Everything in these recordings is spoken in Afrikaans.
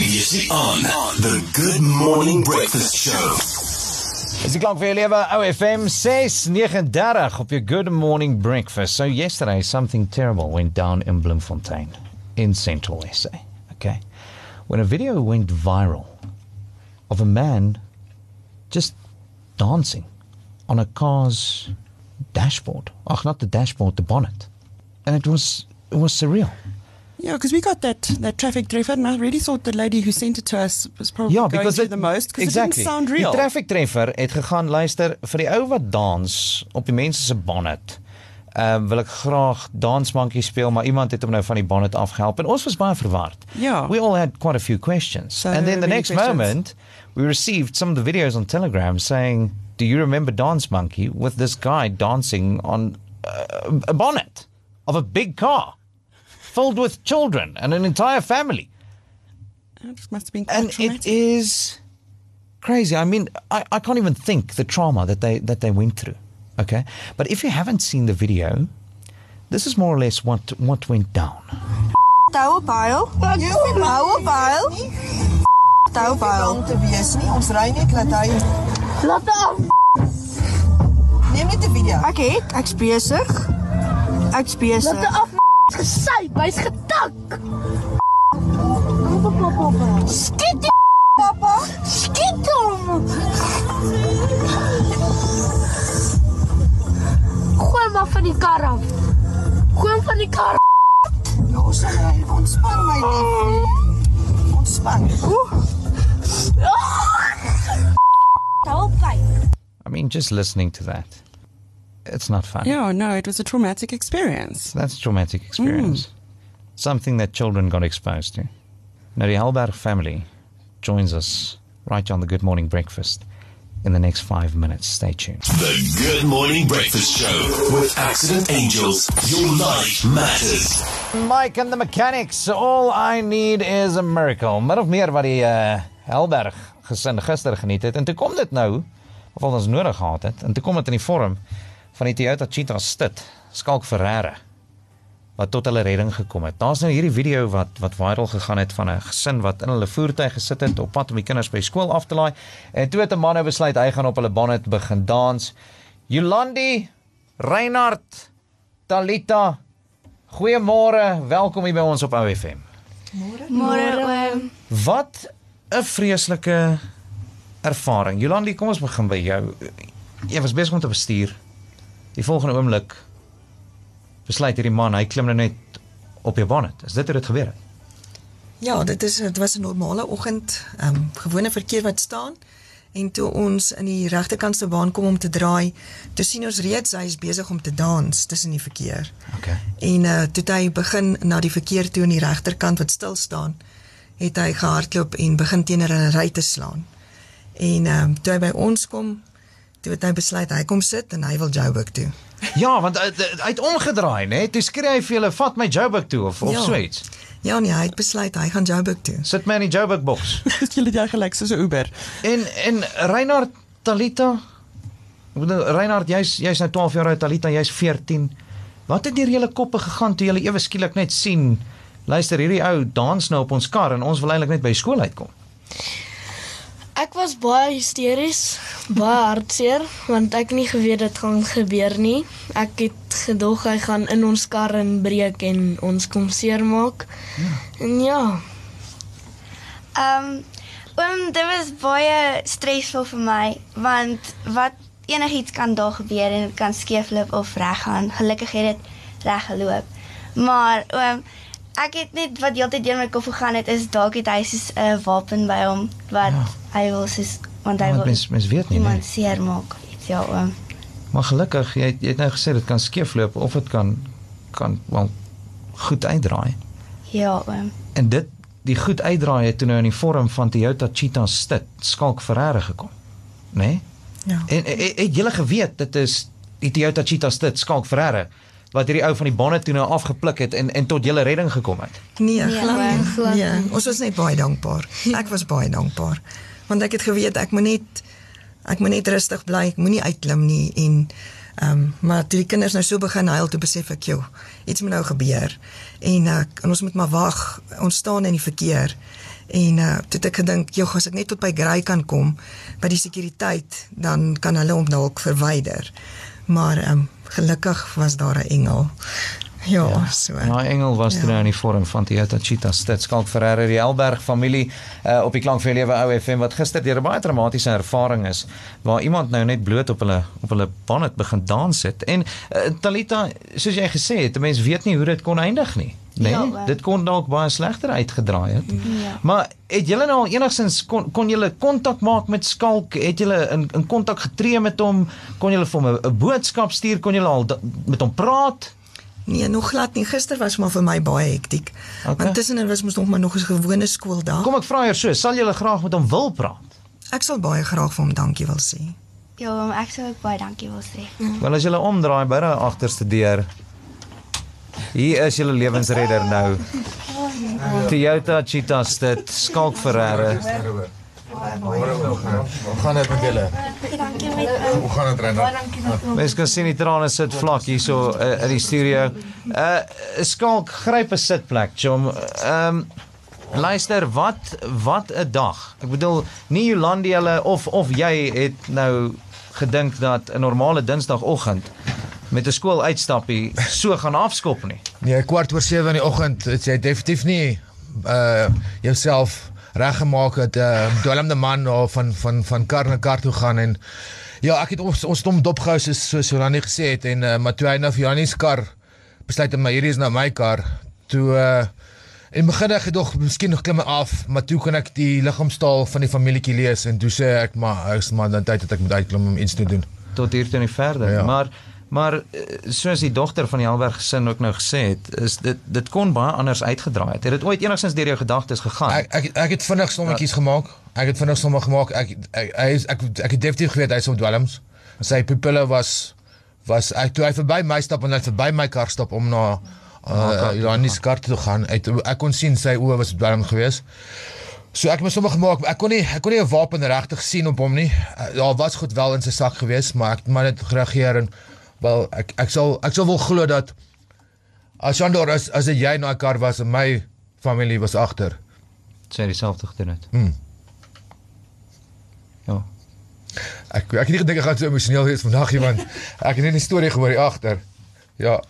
Previously on the Good Morning Breakfast Show. Is die klank vir lewe OFM 639 op your good morning breakfast. So yesterday something terrible went down in Bloemfontein in central SA. Okay. When a video went viral of a man just dancing on a car's dashboard. Ach, not the dashboard, the bonnet. And it was it was surreal. Yeah, because we got that that traffic treffer, and I really thought the lady who sent it to us was probably Ja, going because through it, the most because exactly. it didn't sound real. Die traffic treffer het gegaan luister vir die ou wat dans op die mense se bonnet. Ehm uh, wil ek graag dansmankie speel, maar iemand het hom nou van die bonnet afgehelp en ons was baie verward. Ja. We all had quite a few questions. So and then the next questions. moment we received some of the videos on Telegram saying, "Do you remember Dance Monkey with this guy dancing on uh, a bonnet of a big car?" Filled with children and an entire family. It must have been quite and it traumatic. is crazy. I mean, I, I can't even think the trauma that they that they went through. Okay, but if you haven't seen the video, this is more or less what what went down. Hou op huil. Hou op huil. Hou op huil. om te wees nie. Ons ry net laat hy Laat af. neem net 'n video. Ek het, ek's besig. Ek's besig. Laat af gesyp, hy's getak. Skiet die papa, skiet hom. Gooi hom van die kar af. Gooi hom van die kar. af. Los hom ry. Ontspan my liefie. Ontspan. Hou op. I mean, just listening to that, it's not fun. Yeah, no, it was a traumatic experience. That's a traumatic experience. Something that children got exposed to. Now, the Halberg family joins us right on the Good Morning Breakfast in the next five minutes. Stay tuned. The Good Morning Breakfast Show with Accident Angels. Your life matters. Mike and the Mechanics. All I need is a miracle. Min of meer wat die uh, Helberg gesin gister geniet het en toe kom dit nou of wat ons nodig gehad het en toe kom dit in die vorm van die Toyota Cheetah Stit, Skalk Ferreira wat tot hulle redding gekom het. Daar's nou hierdie video wat wat viral gegaan het van 'n gesin wat in hulle voertuig gesit het op pad om die kinders by skool af te laai en toe het 'n man nou besluit hy gaan op hulle bonnet begin dans. Jolandi, Reinhard, Talita, Goeiemôre, welkom hier by ons op OFM. Môre oom. Wat 'n vreeslike ervaring. Jolandi, kom ons begin by jou. Jy was besig om te bestuur. Die volgende oomblik besluit hierdie man, hy klim nou net op jou bonnet. Is dit hoe dit gebeur het? Ja, dit is dit was 'n normale oggend, ehm um, gewone verkeer wat staan. En toe ons in die regterkant se baan kom om te draai, toe sien ons reeds hy is besig om te dans tussen die verkeer. Okay. En uh toe hy begin na die verkeer toe aan die regterkant wat stil staan, het hy gehardloop en begin teenoor hulle ry te slaan. En ehm um, toe hy by ons kom, toe het hy besluit hy kom sit en hy wil Joburg toe. Ja, want hy, hy het omgedraai, né? Toe skree hy vir julle, "Vat my Joburg toe" of of Ja. so iets. Ja nee, hy het besluit hy gaan Joburg toe. Sit my in die Joburg box. Julle jy gelyk soos 'n Uber. En en Reinhard Talita Ek bedoel Reinhard jy's jy's nou 12 jaar oud Talita jy's 14. Wat het deur julle koppe gegaan toe julle ewe skielik net sien luister hierdie ou dans nou op ons kar en ons wil eintlik net by skool uitkom. Ek was baie hysteries, baie hartseer want ek het nie geweet dit gaan gebeur nie. Ek het gedog hy gaan in ons kar inbreek en ons kom seermaak. Ja. En ja, Ehm um, oom, dit was baie stresvol vir my want wat enigiets kan daar gebeur en dit kan skeefloop of reg gaan. Gelukkig het dit reg geloop. Maar oom, ek het net wat heeltyd deur my kop gegaan het is dalk het hy soos 'n wapen by hom wat Ja. hy wil soos want hy Ja, wil mens- mens weet nie, iemand nee. seermaak. Iets ja oom. Maar gelukkig jy het, jy het nou gesê dit kan skeefloop of dit kan kan wel goed uitdraai. Ja oom. En dit die goed uitdraai het toe nou in die vorm van Toyota Cheetah Stit Skalk Ferreira gekom. Né? Nee? Ja. En het, julle geweet dit is die Toyota Cheetah Stit Skalk Ferreira wat hierdie ou van die bonnet toe nou afgepluk het en en tot julle redding gekom het. Nee, Nee, glad nie. glad Nee, nie. ons was net baie dankbaar. Ek was baie dankbaar. Want ek het geweet ek moet net ek moet net rustig bly, ek moenie uitklim nie en ehm um, maar toe die kinders nou so begin huil, toe besef ek, joh, iets moet nou gebeur. En uh, en ons moet maar wag. Ons staan in die verkeer En uh toe het ek gedink, "Jog, as ek net tot by Grey kan kom by die sekuriteit, dan kan hulle hom dalk verwyder." Maar ehm um, gelukkig was daar 'n engel. Ja, ja, so. Ja, Engel was ja. toe nou in die vorm van Toyota Cheetah Stats Skalk Ferreira die Elberg familie uh, op die klank vir lewe ou FM wat gister deur 'n baie dramatiese ervaring is waar iemand nou net bloot op hulle op hulle baan het begin dans het en uh, Talita soos jy gesê het, mense weet nie hoe dit kon eindig nie. Nee, ja, dit kon dalk baie slegter uitgedraai het. Ja. Maar het julle nou al enigsins kon kon julle kontak maak met Skalk? Het julle in in kontak getree met hom? Kon julle vir hom 'n boodskap stuur? Kon julle al met hom praat? Nee, nog glad nie. Gister was maar vir my baie hektiek. Okay. Want tussenin was mos nog maar nog 'n gewone skooldag. Kom ek vra eers so, sal julle graag met hom wil praat? Ek sal baie graag vir hom dankie wil sê. Ja, ek sal ook baie dankie wil sê. Ja. Wel as jy omdraai by die agterste deur. Hier is julle lewensredder nou. Toyota Cheetah dit skalk Ferreira. Hoe gaan dit met julle? Dankie met Hoe gaan dit Reinhard? Mens kan sien die trane sit vlak hierso uh, in die studio. Uh skalk gryp 'n sitplek, Chom. Ehm um, luister, wat wat 'n dag. Ek bedoel, nie Jolandi hulle of of jy het nou gedink dat 'n normale Dinsdagoggend met 'n skool uitstappie so gaan afskop nie. Nee, kwart oor 7 in die oggend, jy definitief nie uh jouself reggemaak het 'n uh, dwelmde man of van van van kar na kar toe gaan en ja, ek het ons ons dom dopgehou soos so Jolani gesê het en uh, maar toe hy nou vir Janie se kar besluit om hierdie is nou my kar, toe uh En begin ek gedog, miskien nog klim af, maar toe kan ek die liggaamstaal van die familietjie lees en toe sê ek maar is maar dan tyd dat ek moet uitklim om iets te doen. Tot hier toe nie verder, ja. maar Maar eh, soos die dogter van die Helberg gesin ook nou gesê het, is dit dit kon baie anders uitgedraai het. Het dit ooit enigsins deur jou gedagtes gegaan? Ek ek ek het vinnig sommetjies gemaak. Ek het vinnig sommer gemaak. Ek ek hy is ek ek het definitief geweet hy sou dwelms. Sy pupille was was ek toe hy verby my stap en hy verby my kar stap om na uh Johannes kar toe gaan. Ek ek kon sien sy oë was dwelm geweest. So ek het my sommer gemaak. Ek kon nie ek kon nie 'n wapen regtig sien op hom nie. Daar was goed wel in sy sak geweest, maar ek het maar net gereageer en Wel ek ek sal ek sal wel glo dat as Jandor as as jy na 'n kar was en my familie was agter. Sê dieselfde gedoen het. Mm. Ja. Ek ek het nie gedink ek gaan so emosioneel wees vandag nie want ek het net 'n storie gehoor hier agter. Ja.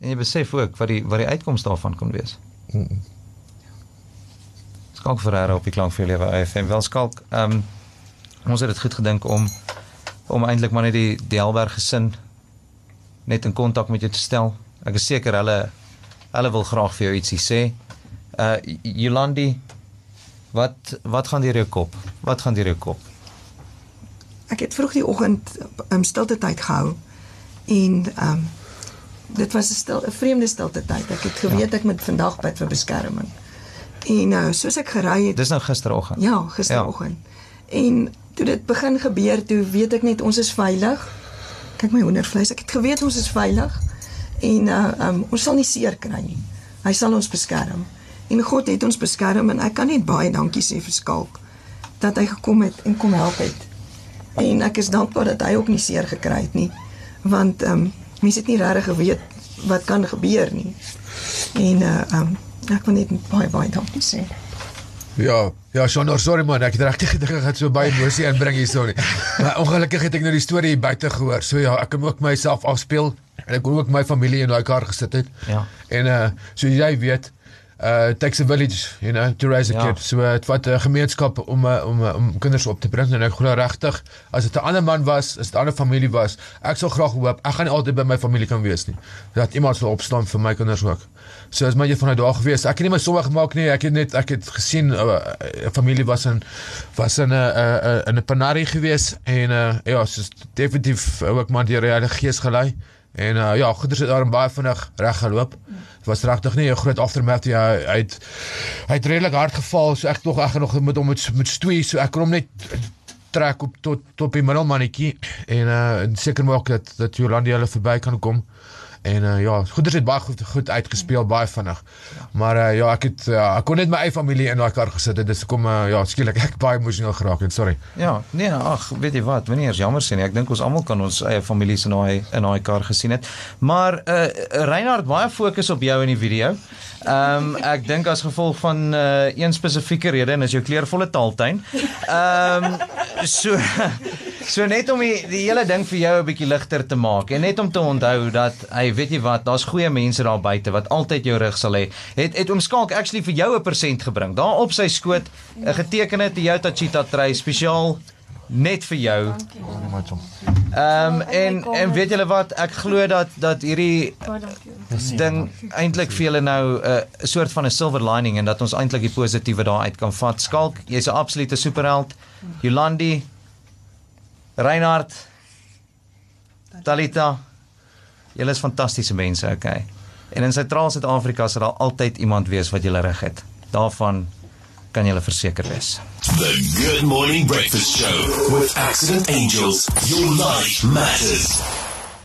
En jy besef ook wat die wat die uitkoms daarvan kon wees. Mm. Skalk Ferreira op die klank vir lewe FM. Wel skalk, ehm um, ons het dit goed gedink om om eintlik maar net die Helberg gesin net in kontak met jou te stel. Ek is seker hulle hulle wil graag vir jou ietsie sê. Uh Jolandi, wat wat gaan deur jou kop? Wat gaan deur jou kop? Ek het vroeg die oggend um, stilte tyd gehou en um, dit was 'n stil 'n vreemde stilte tyd. Ek het geweet ja. ek moet vandag bid vir beskerming. En nou, uh, soos ek gery het Dis nou gisteroggend. Ja, gisteroggend. Ja. En toe dit begin gebeur, toe weet ek net ons is veilig kyk my hoendervleis. Ek het geweet ons is veilig en uh um, ons sal nie seer kry nie. Hy sal ons beskerm. En God het ons beskerm en ek kan net baie dankie sê vir Skalk dat hy gekom het en kom help het. En ek is dankbaar dat hy ook nie seer gekry het nie. Want um mense het nie regtig geweet wat kan gebeur nie. En uh um ek wil net baie baie dankie sê. Ja, ja, Sean, sorry man, ek het regtig gedink ek gaan so baie emosie inbring hier sorry. Maar ongelukkig het ek nou die storie hier buite gehoor. So ja, ek kan ook myself afspeel en ek kon ook my familie in daai kar gesit het. Ja. En uh so jy weet, uh takes a village, you know, to raise a ja. kid. So dit uh, wat 'n uh, gemeenskap om uh, om uh, om kinders op te bring en ek glo regtig as dit 'n ander man was, as dit 'n ander familie was, ek sou graag hoop ek gaan nie altyd by my familie kan wees nie. Dat iemand sal opstaan vir my kinders ook. So as my jy van daai dag gewees. Ek het nie my sommer gemaak nie. Ek het net ek het gesien 'n uh, uh, familie was in was in 'n uh, uh, in 'n panari gewees en uh, ja, so's definitief ook maar die Heilige Gees gelei. En uh, ja, goeders het daar baie vinnig reg geloop. Dit was regtig nie 'n groot aftermath nie. Hy, hy het hy het redelik hard geval. So ek tog ek nog met hom met met stoei. So ek kon hom net trek op tot tot die middelmannetjie en uh seker maak dat dat Jolandi hulle verby kan kom. En uh, ja, goeders het baie goed goed uitgespeel, baie vinnig. Maar uh, ja, ek het uh, ek kon net my eie familie in daai kar gesit het. Dis kom uh, ja, skielik ek baie emosioneel geraak het. Sorry. Ja, nee, ag, weet jy wat, wanneer is jammer sê nie. Ek dink ons almal kan ons eie families in daai in daai kar gesien het. Maar uh Reinhard baie fokus op jou in die video. Ehm um, ek dink as gevolg van uh een spesifieke rede en is jou kleurvolle taaltuin. Ehm um, so So net om die, die hele ding vir jou 'n bietjie ligter te maak en net om te onthou dat hy weet jy wat, daar's goeie mense daar buite wat altyd jou rug sal hê. Het het oom Skalk actually vir jou 'n persent gebring. Daar op sy skoot 'n getekende Toyota Cheetah try spesiaal net vir jou. Ehm um, en en weet julle wat, ek glo dat dat hierdie ding eintlik vir julle nou 'n uh, soort van 'n silver lining en dat ons eintlik die positiewe daaruit kan vat. Skalk, jy's 'n absolute superheld. Jolandi Reinhard Talita Julle is fantastiese mense, okay. En in Sentraal Suid-Afrika sal daar altyd iemand wees wat julle reg het. Daarvan kan julle verseker wees. The Good Morning Breakfast Show with Accident Angels. Your life matters.